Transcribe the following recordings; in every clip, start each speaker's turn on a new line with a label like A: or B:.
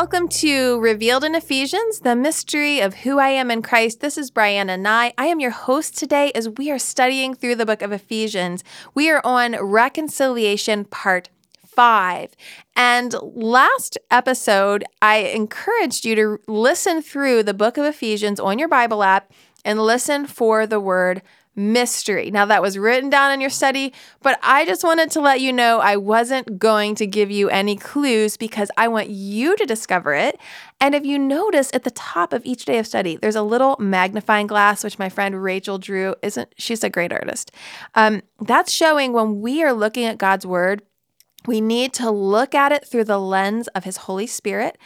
A: Welcome to Revealed in Ephesians, the mystery of who I am in Christ. This is Brianna Nye. I am your host today as we are studying through the book of Ephesians. We are on reconciliation part five. And last episode, I encouraged you to listen through the book of Ephesians on your Bible app and listen for the word mystery. Now, that was written down in your study, but I just wanted to let you know I wasn't going to give you any clues because I want you to discover it. And if you notice at the top of each day of study, there's a little magnifying glass, which my friend Rachel drew. Isn't she's a great artist? Um, that's showing when we are looking at God's word. We need to look at it through the lens of His Holy Spirit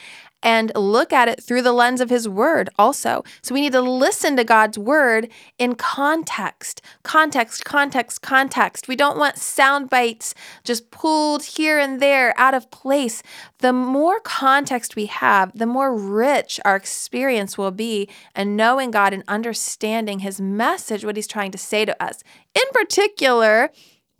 A: and look at it through the lens of His Word also. So we need to listen to God's Word in context, context, context, context. We don't want sound bites just pulled here and there out of place. The more context we have, the more rich our experience will be in knowing God and understanding His message, what He's trying to say to us. In particular,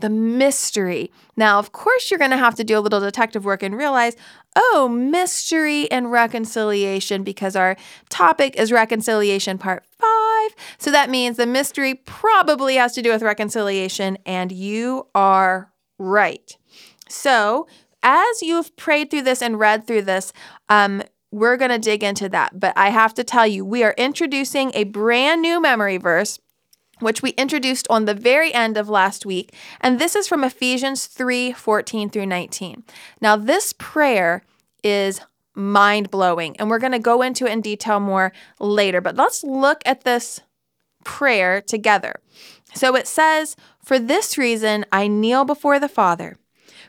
A: the mystery. Now, of course, you're going to have to do a little detective work and realize, oh, mystery and reconciliation, because our topic is reconciliation part five. So that means the mystery probably has to do with reconciliation, and you are right. So, as you've prayed through this and read through this, um, we're going to dig into that. But I have to tell you, we are introducing a brand new memory verse which we introduced on the very end of last week. And this is from Ephesians 3 14 through 19. Now, this prayer is mind blowing, and we're going to go into it in detail more later. But let's look at this prayer together. So it says, For this reason, I kneel before the Father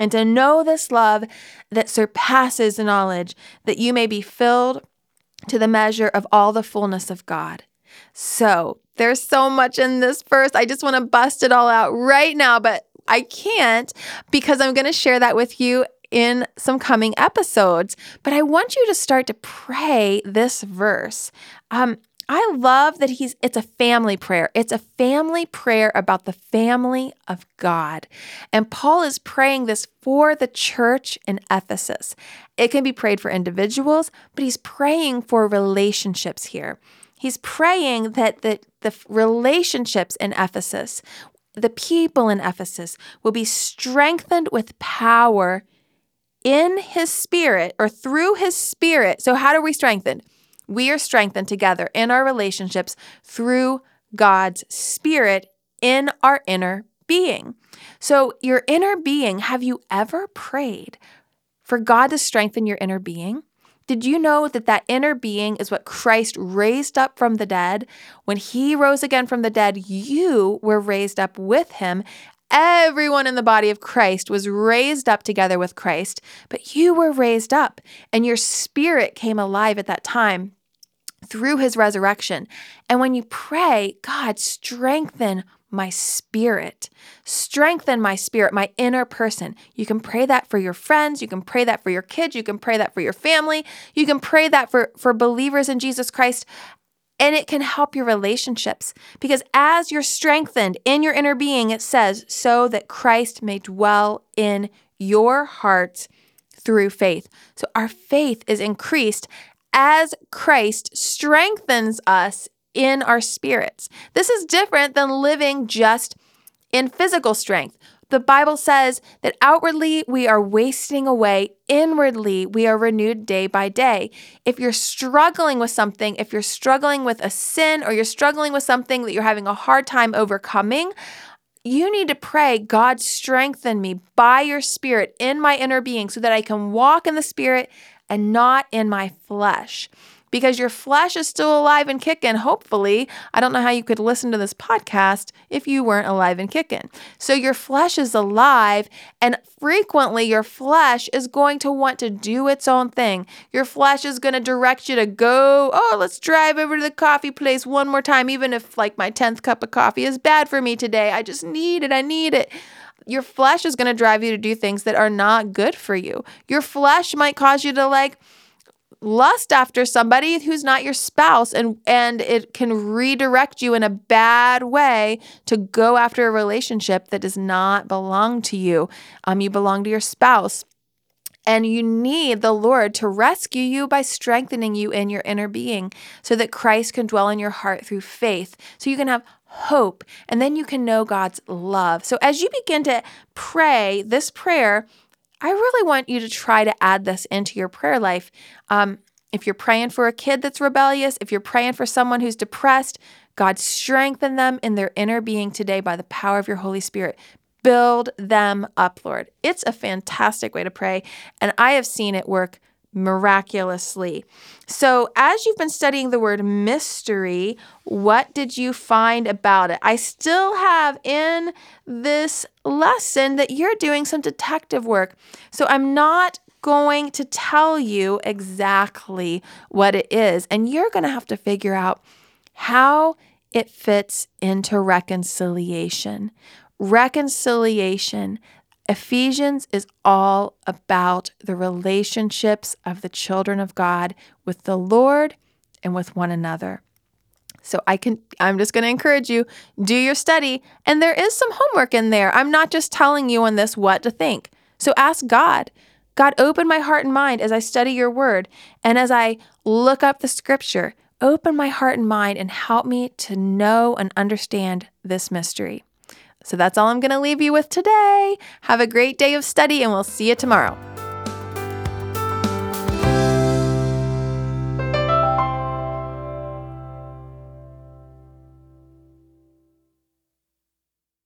A: and to know this love that surpasses knowledge, that you may be filled to the measure of all the fullness of God. So, there's so much in this verse. I just want to bust it all out right now, but I can't because I'm going to share that with you in some coming episodes. But I want you to start to pray this verse. Um, I love that he's it's a family prayer. It's a family prayer about the family of God. And Paul is praying this for the church in Ephesus. It can be prayed for individuals, but he's praying for relationships here. He's praying that the, the relationships in Ephesus, the people in Ephesus, will be strengthened with power in his spirit or through his spirit. So, how do we strengthened? We are strengthened together in our relationships through God's Spirit in our inner being. So, your inner being, have you ever prayed for God to strengthen your inner being? Did you know that that inner being is what Christ raised up from the dead? When he rose again from the dead, you were raised up with him. Everyone in the body of Christ was raised up together with Christ, but you were raised up and your spirit came alive at that time through his resurrection. And when you pray, God, strengthen my spirit. Strengthen my spirit, my inner person. You can pray that for your friends. You can pray that for your kids. You can pray that for your family. You can pray that for, for believers in Jesus Christ. And it can help your relationships because as you're strengthened in your inner being, it says, so that Christ may dwell in your hearts through faith. So our faith is increased as Christ strengthens us in our spirits. This is different than living just in physical strength. The Bible says that outwardly we are wasting away, inwardly we are renewed day by day. If you're struggling with something, if you're struggling with a sin or you're struggling with something that you're having a hard time overcoming, you need to pray, God, strengthen me by your spirit in my inner being so that I can walk in the spirit and not in my flesh. because your flesh is still alive and kicking, hopefully. I don't know how you could listen to this podcast if you weren't alive and kicking. So your flesh is alive, and frequently your flesh is going to want to do its own thing. Your flesh is going to direct you to go, oh, let's drive over to the coffee place one more time, even if like my 10th cup of coffee is bad for me today. I just need it. I need it your flesh is going to drive you to do things that are not good for you. Your flesh might cause you to like lust after somebody who's not your spouse and and it can redirect you in a bad way to go after a relationship that does not belong to you um you belong to your spouse and you need the Lord to rescue you by strengthening you in your inner being so that Christ can dwell in your heart through faith. So you can have hope and then you can know God's love. So as you begin to pray this prayer, I really want you to try to add this into your prayer life. Um, if you're praying for a kid that's rebellious, if you're praying for someone who's depressed, God strengthen them in their inner being today by the power of your Holy Spirit. Build them up, Lord. It's a fantastic way to pray, and I have seen it work miraculously. So, as you've been studying the word mystery, what did you find about it? I still have in this lesson that you're doing some detective work. So, I'm not going to tell you exactly what it is, and you're going to have to figure out how it fits into reconciliation. Reconciliation Ephesians is all about the relationships of the children of God with the Lord and with one another. So I can I'm just going to encourage you do your study and there is some homework in there. I'm not just telling you on this what to think. So ask God. God open my heart and mind as I study your word and as I look up the scripture. Open my heart and mind and help me to know and understand this mystery. So that's all I'm going to leave you with today. Have a great day of study, and we'll see you tomorrow.